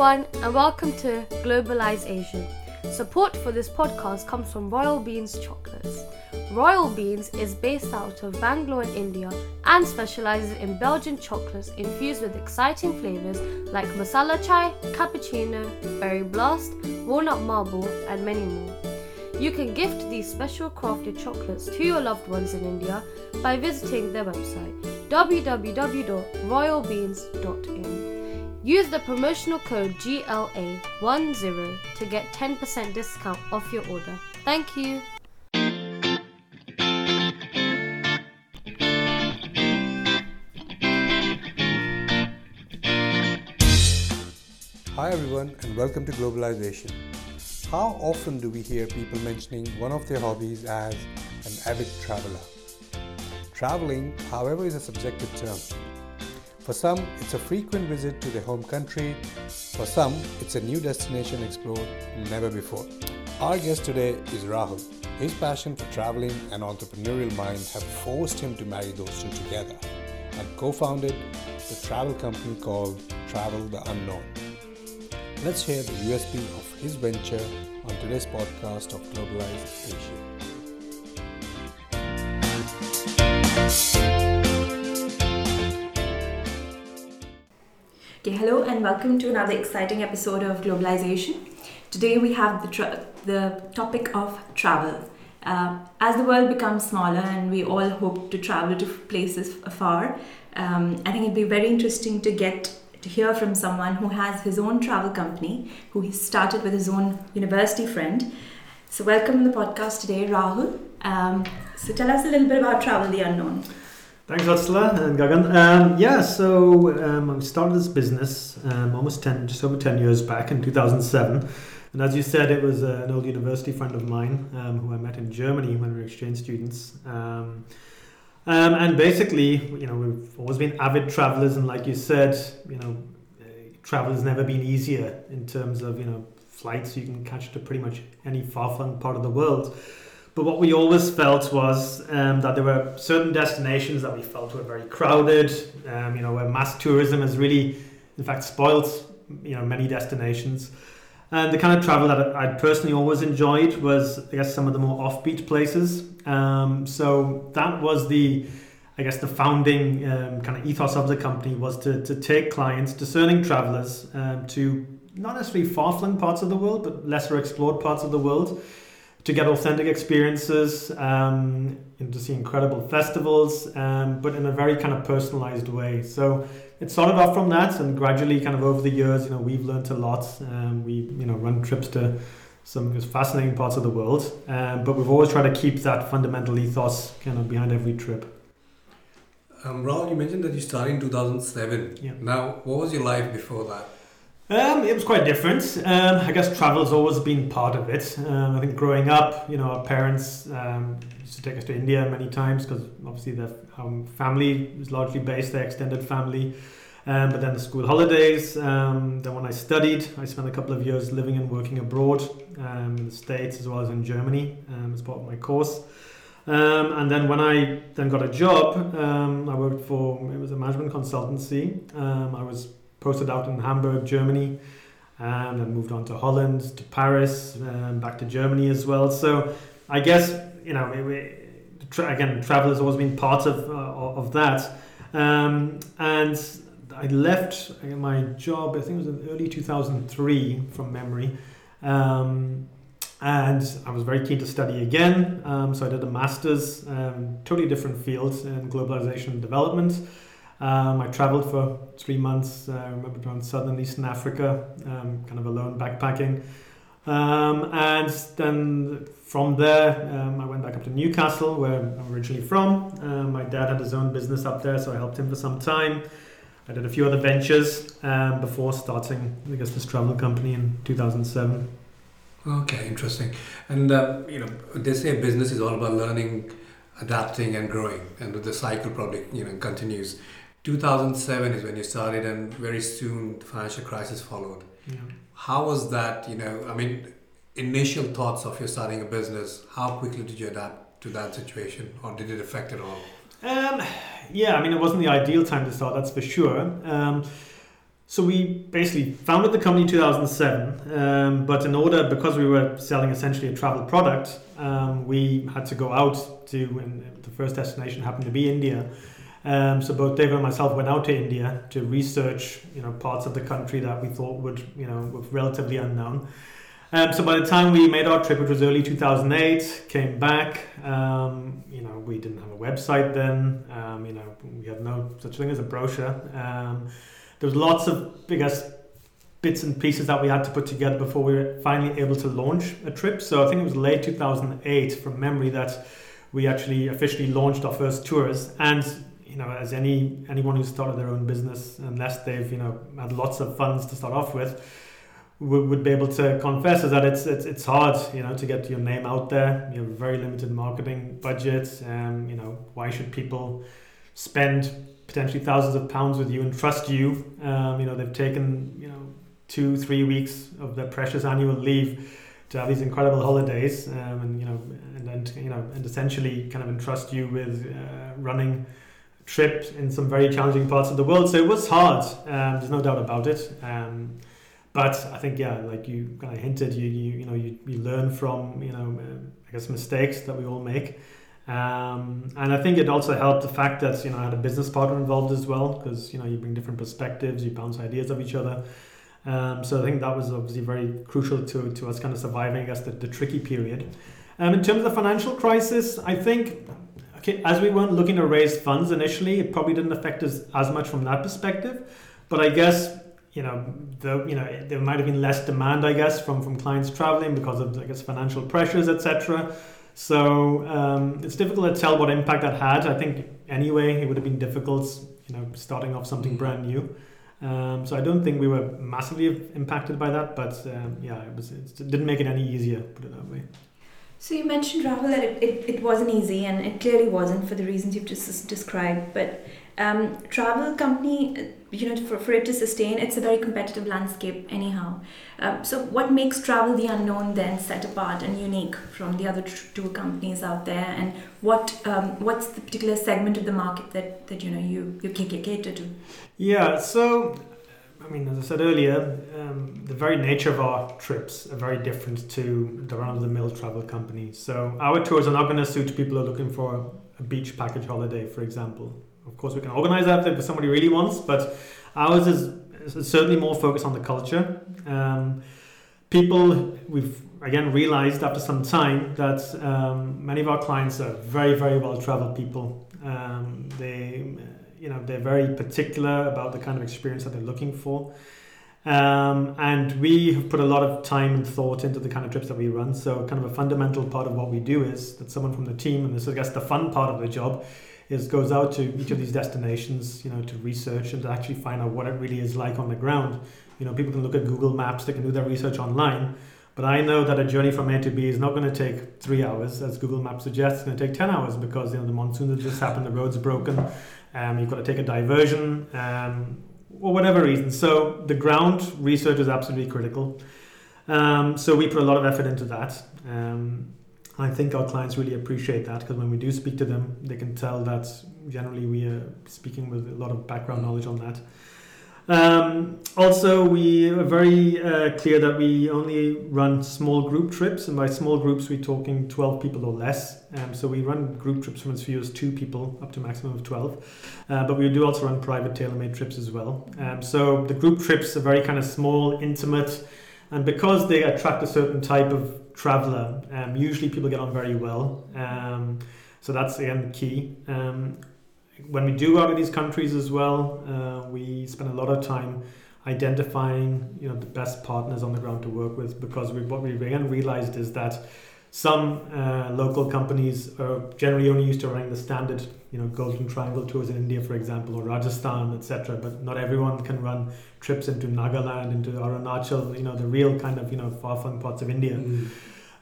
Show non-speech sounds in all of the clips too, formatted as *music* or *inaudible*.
everyone, and welcome to Globalize Asia. Support for this podcast comes from Royal Beans Chocolates. Royal Beans is based out of Bangalore in India and specializes in Belgian chocolates infused with exciting flavors like masala chai, cappuccino, berry blast, walnut marble, and many more. You can gift these special crafted chocolates to your loved ones in India by visiting their website www.royalbeans.in. Use the promotional code GLA10 to get 10% discount off your order. Thank you. Hi everyone and welcome to Globalize Asia. How often do we hear people mentioning one of their hobbies as an avid traveler? Traveling, however, is a subjective term. For some, it's a frequent visit to their home country. For some, it's a new destination explored never before. Our guest today is Rahul. His passion for traveling and entrepreneurial mind have forced him to marry those two together and co-founded the travel company called Travel the Unknown. Let's hear the USP of his venture on today's podcast of Globalized Asia. Hello and welcome to another exciting episode of Globalize Asia. Today we have the, tra- the topic of travel. Uh, as the world becomes smaller and we all hope to travel to places afar, um, I think it'd be very interesting to get to hear from someone who has his own travel company, who he started with his own university friend. So, welcome to the podcast today, Rahul. Um, so, tell us a little bit about Travel the Unknown. Thanks, Vatsala and Gagan. Um, yeah, so um, I started this business um, almost 10, just over 10 years back in 2007. And as you said, it was uh, an old university friend of mine um, who I met in Germany when we were exchange students. Um, um, and basically, you know, we've always been avid travelers, and like you said, you know, travel has never been easier in terms of you know flights you can catch to pretty much any far-flung part of the world. But what we always felt was um, that there were certain destinations that we felt were very crowded. Um, you know, where mass tourism has really, in fact, spoiled you know many destinations. And the kind of travel that I personally always enjoyed was, I guess, some of the more offbeat places. Um, so that was the, I guess, the founding um, kind of ethos of the company was to, to take clients, discerning travelers, um, to not necessarily far flung parts of the world, but lesser explored parts of the world, to get authentic experiences, um, and to see incredible festivals, um, but in a very kind of personalized way. So it started off from that, and gradually, kind of over the years, you know, we've learned a lot. Um, we, you know, run trips to some of the most fascinating parts of the world, um, but we've always tried to keep that fundamental ethos kind of behind every trip. Um, Rahul, you mentioned that you started in 2007. Yeah. Now, what was your life before that? Um, it was quite different. Um, I guess travel's always been part of it. Um, I think growing up, you know, our parents um, used to take us to India many times because obviously their um, family was largely based their extended family. Um, but then the school holidays. Then when I studied, I spent a couple of years living and working abroad in the States as well as in Germany as part of my course. Um, and then when I then got a job, um, I worked for it was a management consultancy. Um, I was posted out in Hamburg, Germany, and then moved on to Holland, to Paris, um, back to Germany as well. So I guess you know it, it, tra- again, travel has always been part of uh, of that. Um, and I left my job. I think it was in early 2003 from memory. Um, and I was very keen to study again. Um, so I did a master's, um, totally different field in globalization and development. Um, I traveled for three months. Uh, I remember around southern Eastern Africa, um, kind of alone backpacking. Um, and then from there, um, I went back up to Newcastle, where I'm originally from. Um, my dad had his own business up there, so I helped him for some time. I did a few other ventures um, before starting, I guess, this travel company in 2007. Okay, interesting. And uh, you know, they say business is all about learning, adapting, and growing, and the cycle probably you know continues. 2007 is when you started, and very soon the financial crisis followed. Yeah. How was that? You know, I mean, initial thoughts of you starting a business. How quickly did you adapt to that situation, or did it affect at all? Um, yeah, I mean, it wasn't the ideal time to start, that's for sure. Um, So we basically founded the company in 2007, um, but in order, because we were selling essentially a travel product, um, we had to go out to, and the first destination happened to be India. Um, so both David and myself went out to India to research, you know, parts of the country that we thought would, you know, were relatively unknown. Um, so by the time we made our trip, which was early 2008, came back, um, you know, we didn't have a website then. Um, you know, we had no such thing as a brochure. Um, there was lots of, I guess, bits and pieces that we had to put together before we were finally able to launch a trip. So I think it was late 2008, from memory, that we actually officially launched our first tours. And you know, as any anyone who's started their own business, unless they've you know had lots of funds to start off with, would, would be able to confess is that it's, it's it's hard, you know, to get your name out there. You have very limited marketing budgets. Um, you know, why should people spend potentially thousands of pounds with you and trust you. Um, you know, they've taken you know two, three weeks of their precious annual leave to have these incredible holidays, um, and you know, and, and you know, and essentially kind of entrust you with uh, running trips in some very challenging parts of the world. So it was hard. Um, there's no doubt about it. Um, but I think yeah, like you kind of hinted, you you you know you, you learn from you know uh, I guess mistakes that we all make. Um, and I think it also helped the fact that you know I had a business partner involved as well because you know you bring different perspectives, you bounce ideas off each other. Um, so I think that was obviously very crucial to, to us kind of surviving, I guess, the, the tricky period. Um, in terms of the financial crisis, I think okay, as we weren't looking to raise funds initially, it probably didn't affect us as much from that perspective. But I guess you know the you know there might have been less demand, I guess, from from clients traveling because of I guess financial pressures, etc. So um, it's difficult to tell what impact that had. I think anyway, it would have been difficult, you know, starting off something brand new. Um, so I don't think we were massively impacted by that, but um, yeah, it was it didn't make it any easier. Put it that way. So you mentioned Rahul that it, it, it wasn't easy, and it clearly wasn't for the reasons you've just described. But um, travel company, you know, for, for it to sustain, it's a very competitive landscape anyhow. Um, so what makes travel the unknown then set apart and unique from the other two companies out there? And what um, what's the particular segment of the market that, that you know you you cater to? Yeah, so I mean, as I said earlier, um, the very nature of our trips are very different to the run-of-the-mill travel company. So our tours are not going to suit people who are looking for a beach package holiday, for example. Of course, we can organize that if somebody really wants, but ours is, is certainly more focused on the culture. Um, people, we've again realized after some time that um, many of our clients are very, very well traveled people. Um, they, you know, they're very particular about the kind of experience that they're looking for. Um, and we have put a lot of time and thought into the kind of trips that we run. So, kind of a fundamental part of what we do is that someone from the team, and this is, I guess, the fun part of the job, is goes out to each of these destinations, you know, to research and to actually find out what it really is like on the ground. You know, people can look at Google Maps, they can do their research online, but I know that a journey from A to B is not going to take three hours, as Google Maps suggests. It's going to take ten hours because you know the monsoon has just happened, the road's broken, um, you've got to take a diversion, um, or whatever reason. So the ground research is absolutely critical. Um, so we put a lot of effort into that. Um, I think our clients really appreciate that because when we do speak to them, they can tell that generally we are speaking with a lot of background knowledge on that. Um, also, we are very uh, clear that we only run small group trips, and by small groups, we're talking 12 people or less. Um, so we run group trips from as few as two people up to maximum of 12. Uh, but we do also run private tailor-made trips as well. Um, so the group trips are very kind of small, intimate, and because they attract a certain type of traveler. Um, usually people get on very well. Um, so that's again key. When we do go to these countries as well, uh, we spend a lot of time identifying you know the best partners on the ground to work with because we, what we again realized is that some uh, local companies are generally only used to running the standard you know golden triangle tours in india for example or rajasthan etc but not everyone can run trips into nagaland into arunachal you know the real kind of you know far-flung parts of india mm.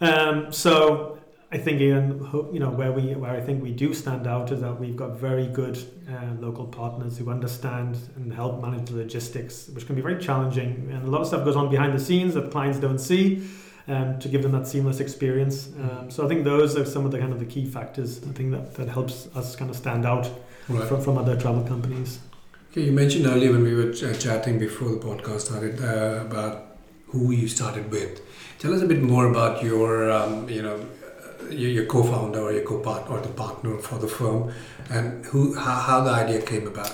um, so I think again, you know, where we where I think we do stand out is that we've got very good uh, local partners who understand and help manage the logistics, which can be very challenging, and a lot of stuff goes on behind the scenes that clients don't see um, to give them that seamless experience. Um, so I think those are some of the kind of the key factors. I think that, that helps us kind of stand out right. from, from other travel companies. Okay, you mentioned earlier when we were ch- chatting before the podcast started uh, about who you started with. Tell us a bit more about your, um, you know, uh, your, co-founder or your co-partner or the partner for the firm, and who how, how the idea came about.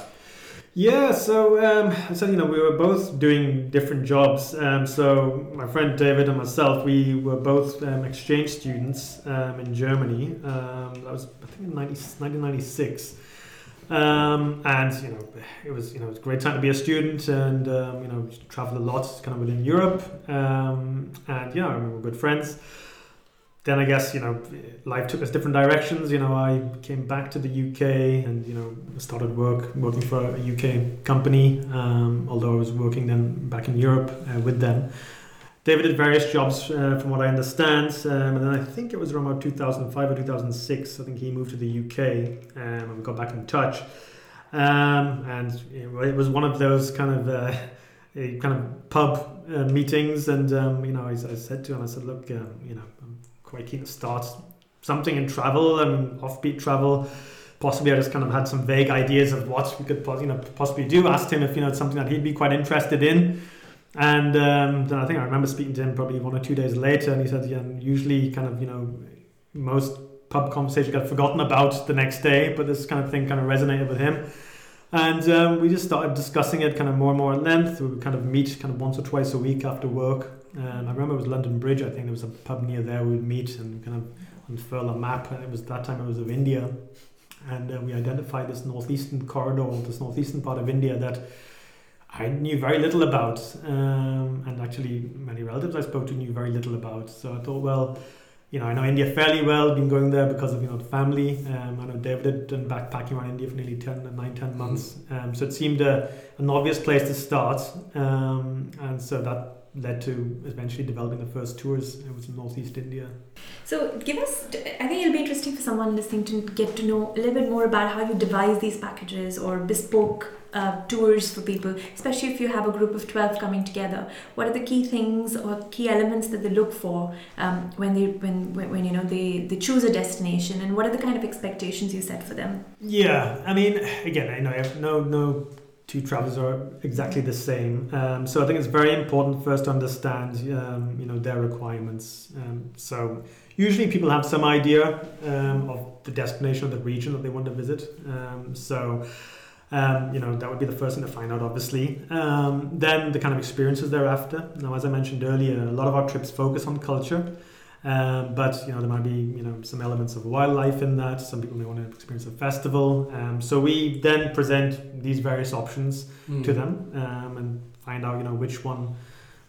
Yeah, so um, so you know we were both doing different jobs. Um, so my friend David and myself, we were both um, exchange students um, in Germany. Um, that was I think in 90, 1996. Um, and you know it was you know it was a great time to be a student and um, you know travel a lot kind of within Europe um, and yeah I remember good friends then I guess you know life took us different directions you know I came back to the UK and you know started work working for a UK company um, although I was working then back in Europe uh, with them David did various jobs, uh, from what I understand, um, and then I think it was around about 2005 or 2006. I think he moved to the UK, um, and we got back in touch. Um, and it was one of those kind of uh, *laughs* kind of pub uh, meetings, and um, you know, I, I, said to him, I said, look, um, you know, To start something in travel, and offbeat travel. Possibly, I just kind of had some vague ideas of what we could, you know, possibly do. Asked him if you know it's something that he'd be quite interested in. And um, then I think I remember speaking to him probably one or two days later, and he said, "Yeah, usually kind of you know most pub conversations got forgotten about the next day, but this kind of thing kind of resonated with him." And um, we just started discussing it kind of more and more at length. We would kind of meet kind of once or twice a week after work. And I remember it was London Bridge. I think there was a pub near there. We would meet and kind of unfurl a map. And it was that time it was of India, and uh, we identified this northeastern corridor, this northeastern part of India that I knew very little about, um, and actually many relatives I spoke to knew very little about. So I thought, well, you know, I know India fairly well. Been going there because of you know the family. Um, I know David had done backpacking around India for nearly 10, 9, 10 months. Um, so it seemed a, an obvious place to start, um, and so that led to eventually developing the first tours. It was in northeast India. So, give us. I think it'll be interesting for someone listening to get to know a little bit more about how you devise these packages or bespoke uh, tours for people, especially if you have a group of 12 coming together. What are the key things or key elements that they look for um, when they when, when, when, you know they, they choose a destination and what are the kind of expectations you set for them? Yeah, I mean, again, I know I have no no two travelers are exactly the same. Um, so I think it's very important first to understand, um, you know, their requirements. Um, so usually people have some idea um, of the destination or the region that they want to visit. Um, so um, you know, that would be the first thing to find out, obviously. then the kind of experiences thereafter. Now, as I mentioned earlier, a lot of our trips focus on culture. Um, but you know there might be you know some elements of wildlife in that. Some people may want to experience a festival. Um, so we then present these various options mm. to them um, and find out you know which one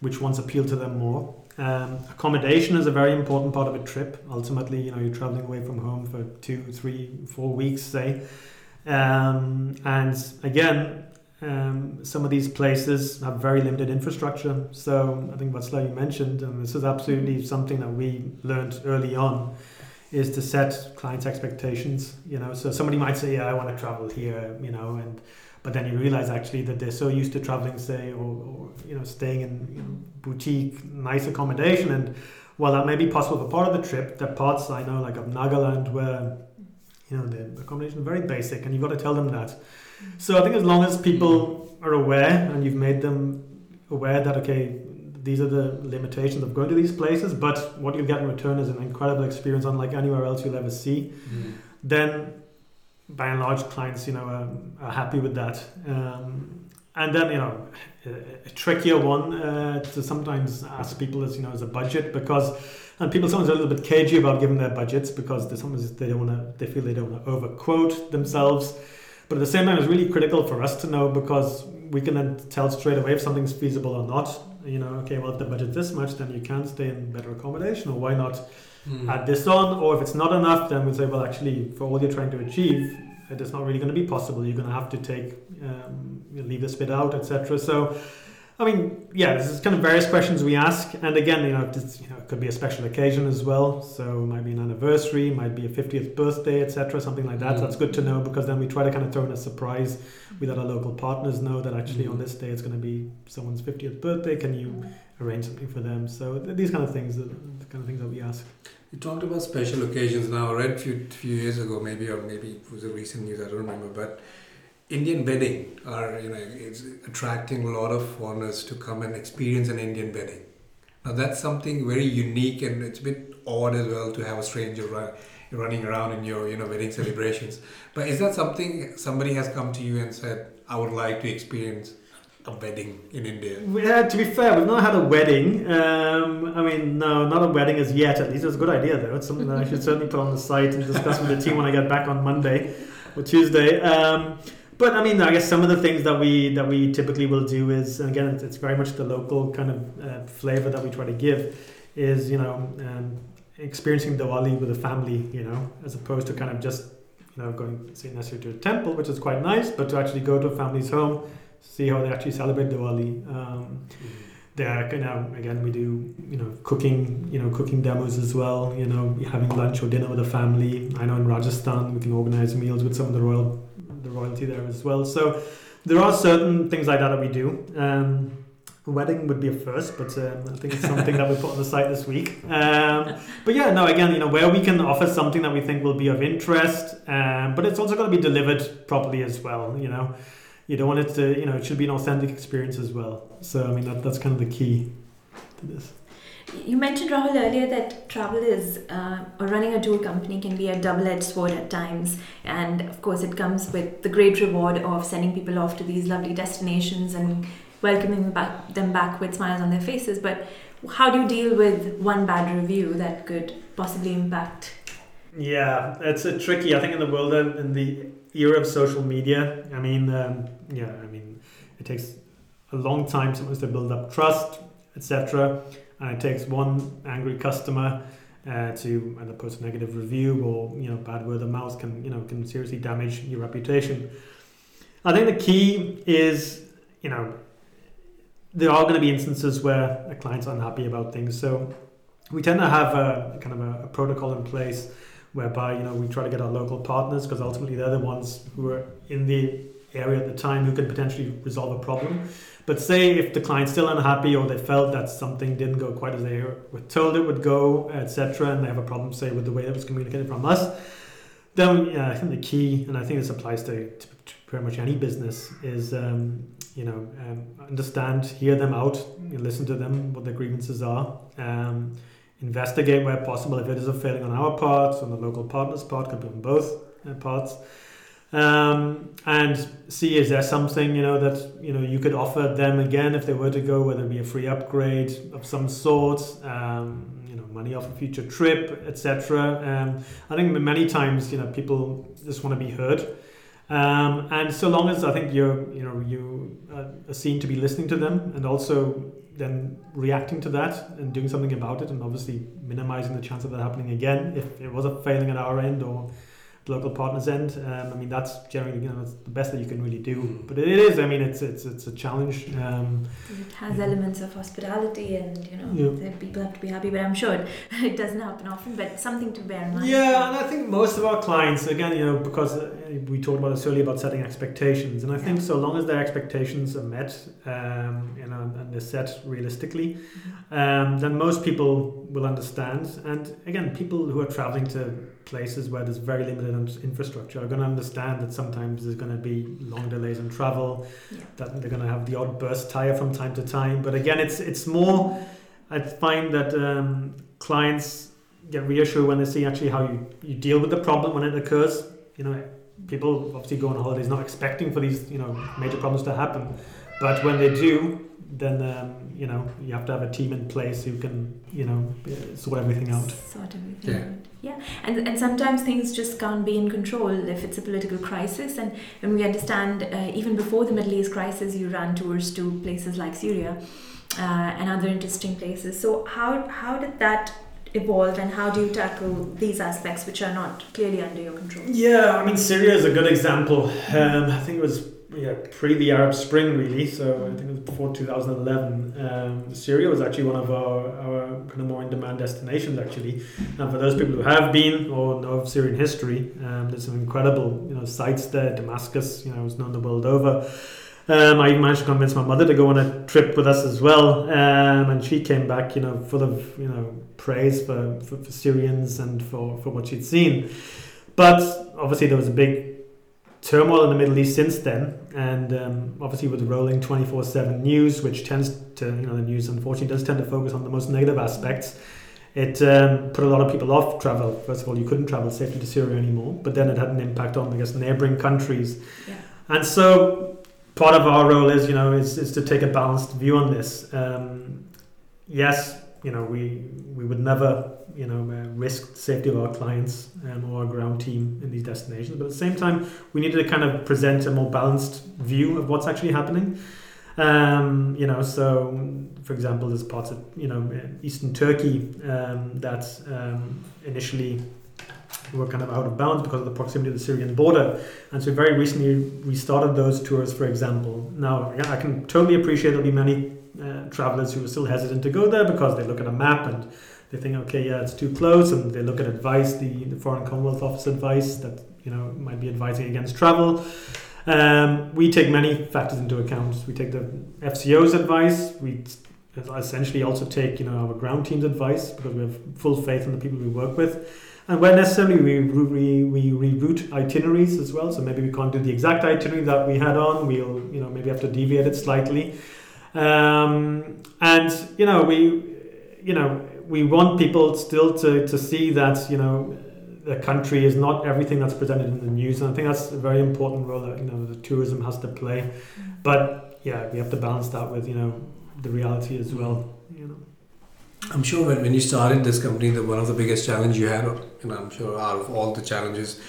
which ones appeal to them more. Um, accommodation is a very important part of a trip. Ultimately, you know you're traveling away from home for two, three, four weeks, say. Um, and again, um, some of these places have very limited infrastructure. So I think what Sly mentioned, and this is absolutely something that we learned early on, is to set clients' expectations. You know, so somebody might say, "Yeah, I want to travel here," you know, and but then you realize actually that they're so used to traveling, say, or, or you know, staying in you know, boutique, nice accommodation, and while that may be possible for part of the trip, there are parts I know, like of Nagaland, where you know the accommodation is very basic, and you've got to tell them that so I think as long as people are aware and you've made them aware that okay, these are the limitations of going to these places, but what you'll get in return is an incredible experience unlike anywhere else you'll ever see, mm. then by and large clients you know are, are happy with that. Um, and then you know a, a trickier one uh, to sometimes ask people is you know is a budget because and people sometimes are a little bit cagey about giving their budgets because they sometimes they don't want to they feel they don't want to overquote themselves but at the same time, it's really critical for us to know because we can then tell straight away if something's feasible or not. You know, okay, well, if the budget's this much, then you can stay in better accommodation, or why not mm. add this on? Or if it's not enough, then we say, well, actually, for all you're trying to achieve, it is not really going to be possible. You're going to have to take, um, leave this bit out, etc. So I mean, yeah, this is kind of various questions we ask, and again, you know, this, you know, it could be a special occasion as well. So it might be an anniversary, might be a fiftieth birthday, etc., something like that. Mm. That's good to know because then we try to kind of throw in a surprise. We let our local partners know that actually mm. on this day it's going to be someone's fiftieth birthday. Can you arrange something for them? So these kind of things, the kind of things that we ask. You talked about special occasions. Now, I read a few few years ago, maybe or maybe it was a recent news. I don't remember, but Indian wedding are you know it's attracting a lot of foreigners to come and experience an Indian wedding. Now that's something very unique and it's a bit odd as well to have a stranger run, running around in your you know wedding celebrations. But is that something somebody has come to you and said, "I would like to experience a wedding in India"? Yeah, to be fair, we've not had a wedding. Um, I mean, no, not a wedding as yet. At least it's a good idea, though. It's something that I should certainly put on the site and discuss with the team when I get back on Monday or Tuesday. Um, but I mean, I guess some of the things that we that we typically will do is, and again, it's very much the local kind of uh, flavor that we try to give, is you know, um, experiencing Diwali with a family, you know, as opposed to kind of just you know going say necessarily to a temple, which is quite nice, but to actually go to a family's home, see how they actually celebrate Diwali. Um, there, you know, again, we do you know cooking, you know, cooking demos as well. You know, having lunch or dinner with a family. I know in Rajasthan we can organize meals with some of the royal the royalty there as well. So there are certain things like that that we do. Um, wedding would be a first, but um, I think it's something that we put on the site this week. Um, but yeah, no, again, you know, where we can offer something that we think will be of interest, um, but it's also got to be delivered properly as well. You know, you don't want it to, you know, it should be an authentic experience as well. So I mean, that, that's kind of the key to this. You mentioned Rahul earlier that travel is uh, or running a tour company can be a double-edged sword at times, and of course it comes with the great reward of sending people off to these lovely destinations and welcoming back, them back with smiles on their faces. But how do you deal with one bad review that could possibly impact? Yeah, it's a tricky. I think in the world in the era of social media, I mean, um, yeah, I mean, it takes a long time sometimes to build up trust, etc and it takes one angry customer uh, to either post a negative review or you know bad word of mouth can you know can seriously damage your reputation. I think the key is you know there are going to be instances where a client's unhappy about things, so we tend to have a kind of a, a protocol in place whereby you know we try to get our local partners because ultimately they're the ones who are in the area at the time who could potentially resolve a problem. But say if the client's still unhappy or they felt that something didn't go quite as they were told it would go, etc., and they have a problem, say, with the way that was communicated from us, then yeah, I think the key, and I think this applies to, to, to pretty much any business, is um, you know um, understand, hear them out, listen to them, what their grievances are. Um, investigate where possible if it is a failing on our part, on the local partner's part, could be on both uh, parts um, and see is there something you know that you know you could offer them again if they were to go, whether it be a free upgrade of some sort, um, you know, money off a future trip, etc. Um, I think many times you know people just want to be heard. Um, and so long as I think you're, you know, you are seen to be listening to them, and also then reacting to that and doing something about it, and obviously minimizing the chance of that happening again if it was a failing at our end or local partners end. Um, I mean, that's generally you know that's the best that you can really do. Mm. But it is. I mean, it's it's it's a challenge. Um, it has yeah. elements of hospitality, and you know, yeah. people have to be happy. But I'm sure *laughs* it doesn't happen often. But something to bear in mind. Yeah, and I think most of our clients, again, you know, because uh, we talked about this earlier about setting expectations, and I think so long as their expectations are met, um, you know, and they're set realistically, mm-hmm. um, then most people will understand. And again, people who are traveling to places where there's very limited infrastructure are going to understand that sometimes there's going to be long delays in travel, yeah. that they're going to have the odd burst tire from time to time. But again, it's it's more. I find that um, clients get reassured when they see actually how you, you deal with the problem when it occurs. You know, people obviously go on holidays not expecting for these you know major problems to happen, but when they do, then um, you know you have to have a team in place who can you know sort everything out. Sort everything yeah. out. Yeah, and and sometimes things just can't be in control if it's a political crisis, and and we understand uh, even before the Middle East crisis, you ran tours to places like Syria uh, and other interesting places. So how how did that evolve and how do you tackle these aspects which are not clearly under your control? Yeah, I mean, Syria is a good example. Um, I think it was yeah, pre the Arab Spring, really. So I think it was before 2011. Um, Syria was actually one of our, our kind of more in demand destinations, actually. And for those people who have been or know of Syrian history, um, there's some incredible you know sites there. Damascus, you know, is known the world over. Um, I managed to convince my mother to go on a trip with us as well, um, and she came back, you know, full of you know praise for, for, for Syrians and for, for what she'd seen. But obviously, there was a big turmoil in the Middle East since then, and um, obviously with the rolling 24/7 news, which tends to, you know, the news unfortunately does tend to focus on the most negative aspects. It um, put a lot of people off travel. First of all, you couldn't travel safely to Syria anymore, but then it had an impact on, I guess, neighboring countries. Yeah. And so, part of our role is, you know, is, is to take a balanced view on this. Um, yes, you know, we we would never you know uh, risk the safety of our clients um, or our ground team in these destinations. But at the same time, we needed to kind of present a more balanced view of what's actually happening. Um, you know, so for example, there's parts of you know eastern Turkey um, that um, initially were kind of out of bounds because of the proximity to the Syrian border, and so very recently we started those tours. For example, now I can totally appreciate there'll be many uh, travelers who are still hesitant to go there because they look at a map and they think, okay, yeah, it's too close, and they look at advice, the, the Foreign Commonwealth Office advice that you know might be advising against travel. Um, we take many factors into account. We take the FCO's advice. We essentially also take you know our ground team's advice because we have full faith in the people we work with. And where necessary, we, we, we reroute itineraries as well. So maybe we can't do the exact itinerary that we had on. We'll you know maybe have to deviate it slightly. Um, and you know we you know we want people still to, to see that you know the country is not everything that's presented in the news, and I think that's a very important role that you know the tourism has to play. But yeah, we have to balance that with you know the reality as well. You know. I'm sure when, when you started this company, that one of the biggest challenge you had, and I'm sure out of all the challenges,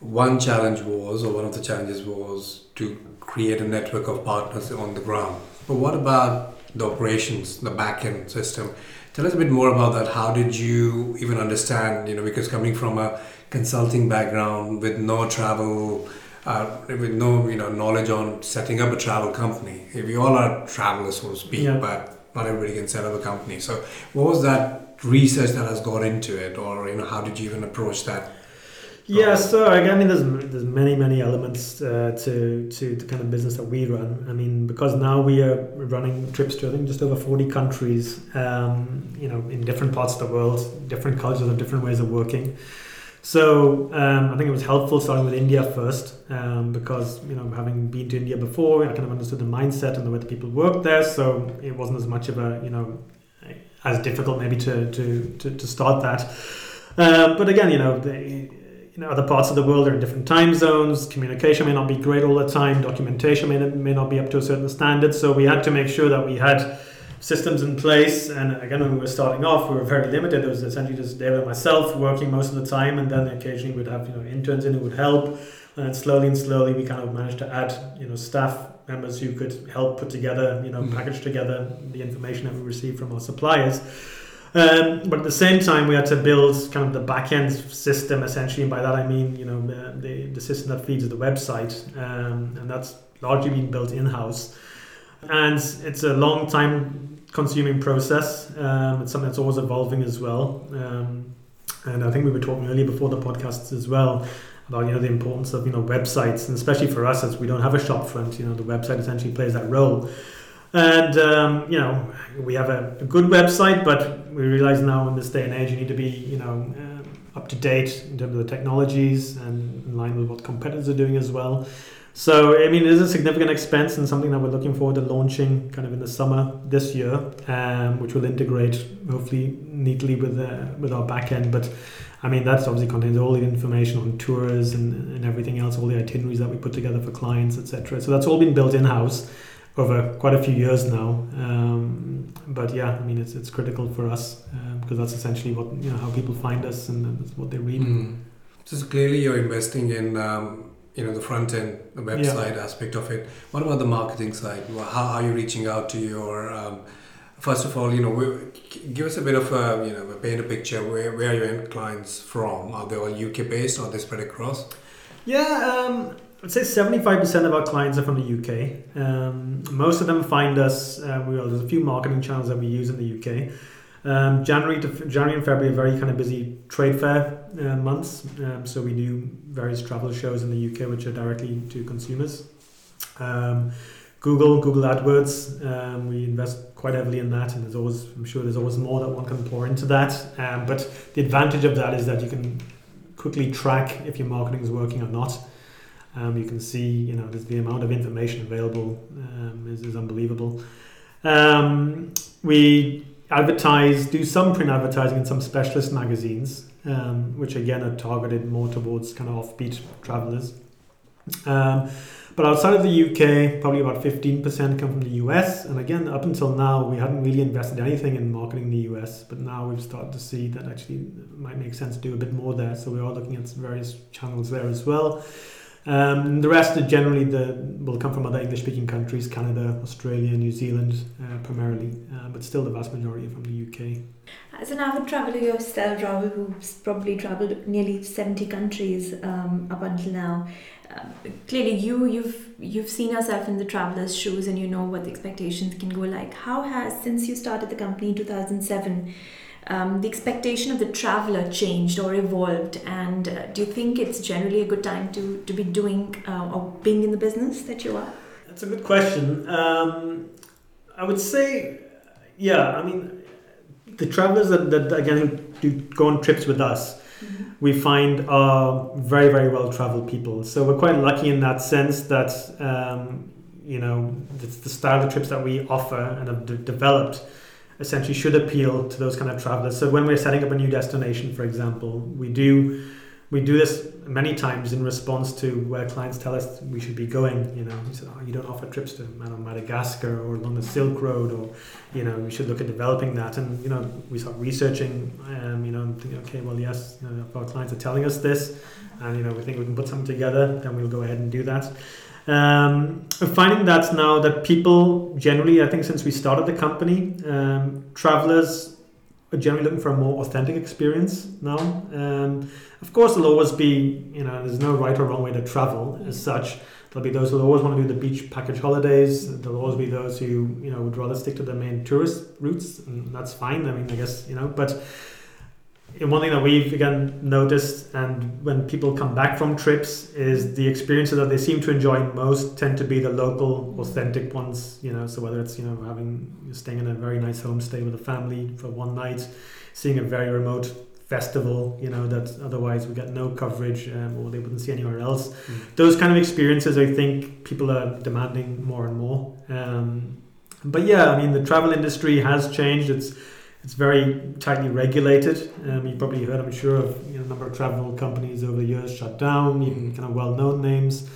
one challenge was, or one of the challenges was to create a network of partners on the ground. But what about the operations, the back end system? Tell us a bit more about that. How did you even understand, you know, because coming from a consulting background with no travel, uh, with no, you know, knowledge on setting up a travel company. If We all are travelers, so to speak, yeah. but not everybody can set up a company. So what was that research that has got into it or, you know, how did you even approach that yeah, so I mean, there's there's many many elements uh, to to the kind of business that we run. I mean, because now we are running trips to I think just over forty countries, um, you know, in different parts of the world, different cultures and different ways of working. So um, I think it was helpful starting with India first, um, because you know having been to India before, I kind of understood the mindset and the way the people work there. So it wasn't as much of a you know as difficult maybe to to to, to start that. Uh, but again, you know. The, in other parts of the world are in different time zones. Communication may not be great all the time. Documentation may, may not be up to a certain standard. So we had to make sure that we had systems in place. And again, when we were starting off, we were very limited. It was essentially just David and myself working most of the time, and then occasionally we'd have you know interns in who would help. And slowly and slowly, we kind of managed to add you know staff members who could help put together you know mm-hmm. package together the information that we received from our suppliers. Um, but at the same time, we had to build kind of the back end system essentially. And by that, I mean, you know, the, the, system that feeds the website. Um, and that's largely been built in house. And it's a long time consuming process. Um, it's something that's always evolving as well. Um, and I think we were talking earlier before the podcast as well about you know the importance of you know websites and especially for us as we don't have a shop front you know the website essentially plays that role and um, you know, we have a, a, good website, but we realize now in this day and age, you need to be you know uh, up to date in terms of the technologies and in line with what competitors are doing as well. So I mean, it is a significant expense and something that we're looking forward to launching kind of in the summer this year, um, which will integrate hopefully neatly with uh, with our back end. But I mean, that obviously contains all the information on tours and, and everything else, all the itineraries that we put together for clients, etc. So that's all been built in house over quite a few years now. Um, but yeah, I mean, it's it's critical for us um, because that's essentially what you know how people find us and that's what they read. Mm. So clearly, you're investing in. Um, you know the front end, the website yeah. aspect of it. What about the marketing side? How are you reaching out to your um, first of all, you know, give us a bit of a, you know, paint a picture. Where, where are your end clients from? Are they all UK based or are they spread across? Yeah, um, I'd say 75% of our clients are from the UK. Um, most of them find us, uh, well, there's a few marketing channels that we use in the UK. Um, January to January and February are very kind of busy trade fair uh, months, um, so we do various travel shows in the UK which are directly to consumers. Um, Google, Google AdWords, um, we invest quite heavily in that, and there's always, I'm sure there's always more that one can pour into that. Um, but the advantage of that is that you can quickly track if your marketing is working or not. Um, you can see, you know, the amount of information available um, is, is unbelievable. Um, we advertise, do some print advertising in some specialist magazines, um, which again are targeted more towards kind of offbeat travelers. But outside of the UK, probably about 15% come from the US. And again, up until now, we hadn't really invested anything in marketing the US. But now we've started to see that actually it might make sense to do a bit more there. So we are looking at various channels there as well. Um, the rest are generally the will come from other English-speaking countries, Canada, Australia, New Zealand, uh, primarily, uh, but still the vast majority from the UK. As an avid traveler yourself, Rahul, who's probably traveled nearly seventy countries um, up until now, uh, clearly you you've you've seen yourself in the traveler's shoes and you know what the expectations can go like. How has since you started the company in two thousand seven? Um, the expectation of the traveler changed or evolved? And uh, do you think it's generally a good time to, to be doing uh, or being in the business that you are? That's a good question. Um, I would say, yeah, I mean, the travelers that, that again who do go on trips with us, mm-hmm. we find are very, very well traveled people. So we're quite lucky in that sense that, um, you know, the, the style of trips that we offer and have d- developed essentially should appeal to those kind of travelers. So when we're setting up a new destination, for example, we do we do this many times in response to where clients tell us we should be going. You know, you said, oh, you don't offer trips to Madagascar or along the Silk Road, or you know, we should look at developing that. And you know, we start researching. Um, you know, and think, okay, well, yes, you know, our clients are telling us this, and you know, we think we can put something together, then we'll go ahead and do that. Um, finding that now that people generally, I think since we started the company, um, travelers are generally looking for a more authentic experience now. Um, of course, there'll always be, you know, there's no right or wrong way to travel as such. There'll be those who always want to do the beach package holidays. There'll always be those who, you know, would rather stick to the main tourist routes, and that's fine. I mean, I guess, you know, but and one thing that we've again noticed, and when people come back from trips, is the experiences that they seem to enjoy most tend to be the local, authentic ones. You know, so whether it's you know having staying in a very nice homestay with a family for one night, seeing a very remote festival, you know, that otherwise we get no coverage um, or they wouldn't see anywhere else. Mm. Those kind of experiences, I think people are demanding more and more. Um, but yeah, I mean, the travel industry has changed. It's it's very tightly regulated. Um, you probably heard, I'm sure, of you know, a number of travel companies over the years shut down, even kind of well-known names.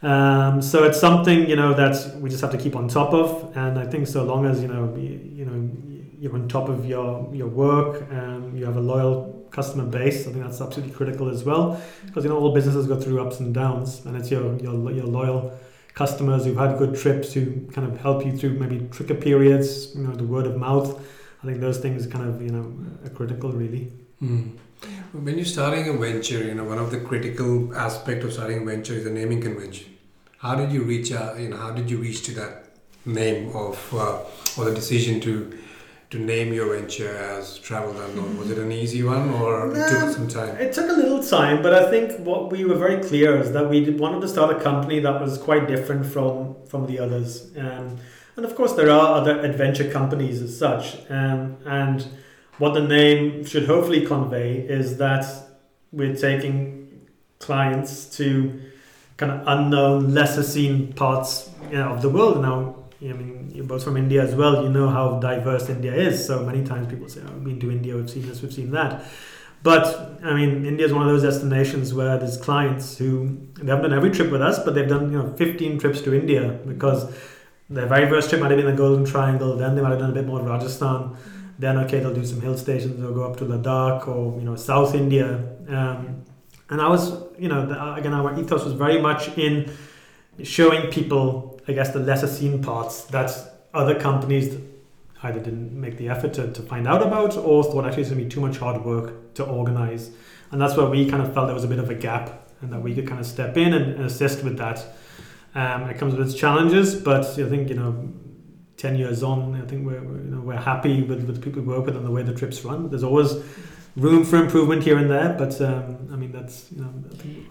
Um, so it's something you know that we just have to keep on top of, and I think so long as you know you, you know you're on top of your your work, and you have a loyal customer base. I think that's absolutely critical as well, because you know all businesses go through ups and downs, and it's your your, your loyal customers who've had good trips who kind of help you through maybe tricky periods, you know, the word of mouth I think those things kind of you know are critical really. Mm. When you're starting a venture, you know one of the critical aspect of starting a venture is the naming convention. How did you reach out? You know how did you reach to that name of uh, or the decision to to name your venture as Travel Unknown? Was it an easy one or it took some time? It took a little time, but I think what we were very clear is that we wanted to start a company that was quite different from from the others. Um, and of course, there are other adventure companies as such. Um, and what the name should hopefully convey is that we're taking clients to kind of unknown, lesser seen parts you know, of the world. Now, I mean, you're both from India as well. You know how diverse India is. So many times people say, oh, "We've been to India. We've seen this. We've seen that." But I mean, India is one of those destinations where there's clients who they haven't done every trip with us, but they've done you know 15 trips to India because their very first trip might have been the Golden Triangle. Then they might have done a bit more Rajasthan. Then okay, they'll do some hill stations. They'll go up to Ladakh or you know South India. Um, and I was, you know, the, again, our ethos was very much in showing people, I guess, the lesser seen parts that other companies either didn't make the effort to, to find out about or thought actually it's going to be too much hard work to organize. And that's where we kind of felt there was a bit of a gap and that we could kind of step in and, and assist with that. Um, it comes with its challenges, but I think you know, ten years on, I think we're, we're you know we're happy with, with the people we work with and the way the trips run. There's always room for improvement here and there, but um, I mean that's you know.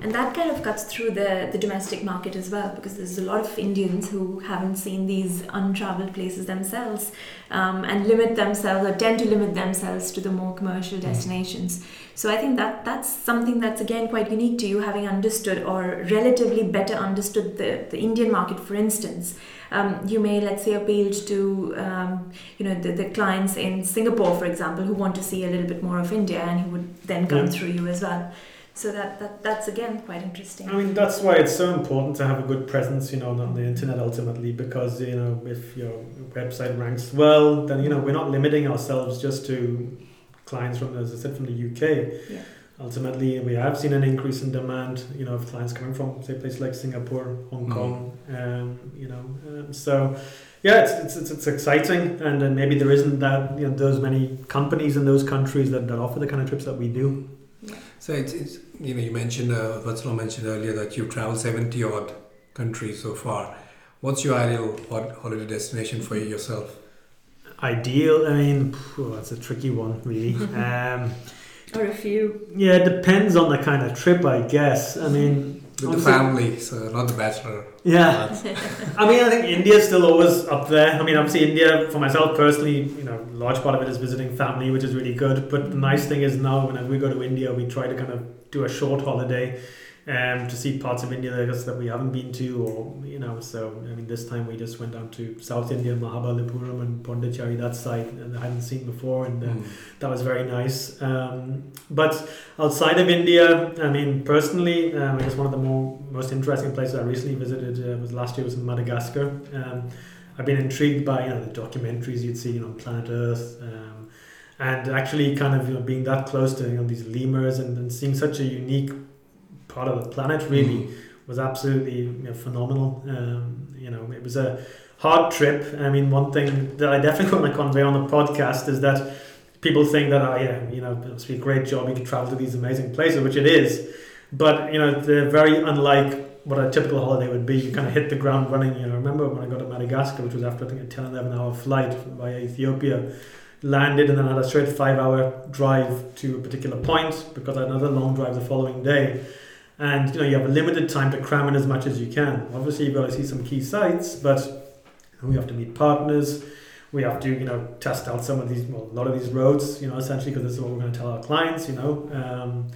And that kind of cuts through the the domestic market as well because there's a lot of Indians who haven't seen these untraveled places themselves um, and limit themselves or tend to limit themselves to the more commercial Mm. destinations. So I think that that's something that's again quite unique to you, having understood or relatively better understood the the Indian market, for instance. Um, you may let's say appeal to um, you know the, the clients in Singapore, for example, who want to see a little bit more of India, and who would then come Yeah. through you as well. So that, that that's again quite interesting. I mean that's why it's so important to have a good presence, you know, on the internet ultimately, because you know if your website ranks well, then you know we're not limiting ourselves just to clients from, as I said, from the UK. Yeah. Ultimately, we have seen an increase in demand, you know, of clients coming from say places like Singapore, Hong Mm. Kong, um, you know, um, so. Yeah, it's, it's, it's, it's exciting, and then maybe there isn't that you know those many companies in those countries that, that offer the kind of trips that we do. So it's, it's you know you mentioned uh, Vatsala mentioned earlier that you've traveled seventy odd countries so far. What's your ideal hot holiday destination for you yourself? Ideal, I mean, phew, that's a tricky one, really. *laughs* um, Or a few. yeah, it depends on the kind of trip, I guess. I mm-hmm. mean, With the family, so not the bachelor. yeah. I mean, I think India's still always up there. I mean, obviously, India, for myself personally, you know, large part of it is visiting family, which is really good. But the nice thing is now, whenever we go to India, we try to kind of do a short holiday um, to see parts of India that, I guess, that we haven't been to, or, you know, so, I mean, this time we just went down to South India, Mahabalipuram and Pondicherry, that side, and I hadn't seen before. And uh, Mm. that was very nice. Um, but outside of India, I mean, personally, um, I guess one of the more most interesting places I recently visited uh, was last year was in Madagascar. Um, I've been intrigued by you know the documentaries you'd see you know on Planet Earth, um, and actually kind of you know being that close to you know these lemurs and, and seeing such a unique part of the planet really Mm. was absolutely you know, phenomenal. Um, you know, it was a hard trip. I mean, one thing that I definitely want to convey on the podcast is that people think that, oh, yeah, you know, it must be a great job. You can travel to these amazing places, which it is. But, you know, they're very unlike what a typical holiday would be. You kind of hit the ground running. You know, I remember when I got to Madagascar, which was after, I think, a 10, 11 hour flight via Ethiopia, landed and then had a straight five hour drive to a particular point because I had another long drive the following day and you know you have a limited time to cram in as much as you can. Obviously, you've got to see some key sites, but we have to meet partners. We have to you know test out some of these, well, a lot of these roads, you know, essentially because this is what we're going to tell our clients. You know, um,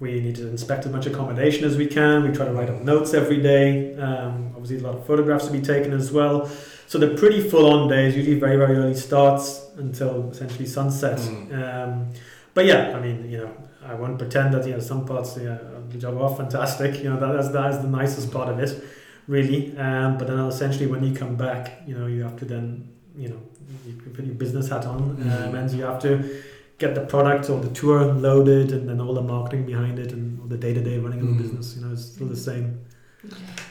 we need to inspect as much accommodation as we can. We try to write up notes every day. Um, obviously, a lot of photographs to be taken as well. So they're pretty full-on days. Usually, very very early starts until essentially sunset. Mm. Um, but yeah, I mean, you know, I won't pretend that you know some parts yeah, the job are fantastic. You know that is that is the nicest part of it, really. Um, but then essentially when you come back, you know you have to then you know you put your business hat on, um, Mhm. and you have to get the product or the tour loaded, and then all the marketing behind it, and all the day to day running of Mhm. the business. You know, it's still the same.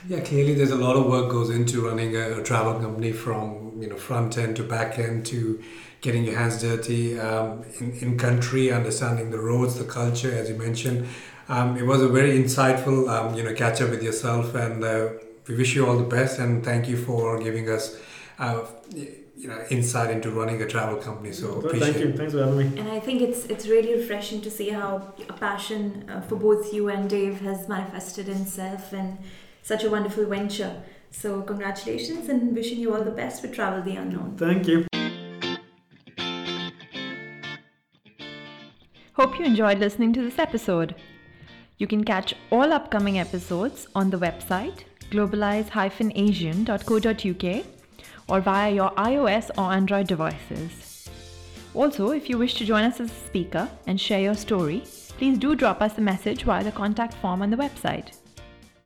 Yeah, clearly there's a lot of work goes into running a, a travel company from you know front end to back end to getting your hands dirty um, in, in country, understanding the roads, the culture, as you mentioned. Um, it was a very insightful um, you know catch up with yourself, and uh, we wish you all the best and thank you for giving us uh, you know insight into running a travel company. So Well, appreciate thank you. it. Thanks for having me. And I think it's it's really refreshing to see how a passion uh, for both you and Dave has manifested itself in such a wonderful venture. So congratulations and wishing you all the best with Travel the Unknown. Thank you. Hope you enjoyed listening to this episode. You can catch all upcoming episodes on the website globalize-asian.co.uk or via your iOS or Android devices. Also, if you wish to join us as a speaker and share your story, please do drop us a message via the contact form on the website.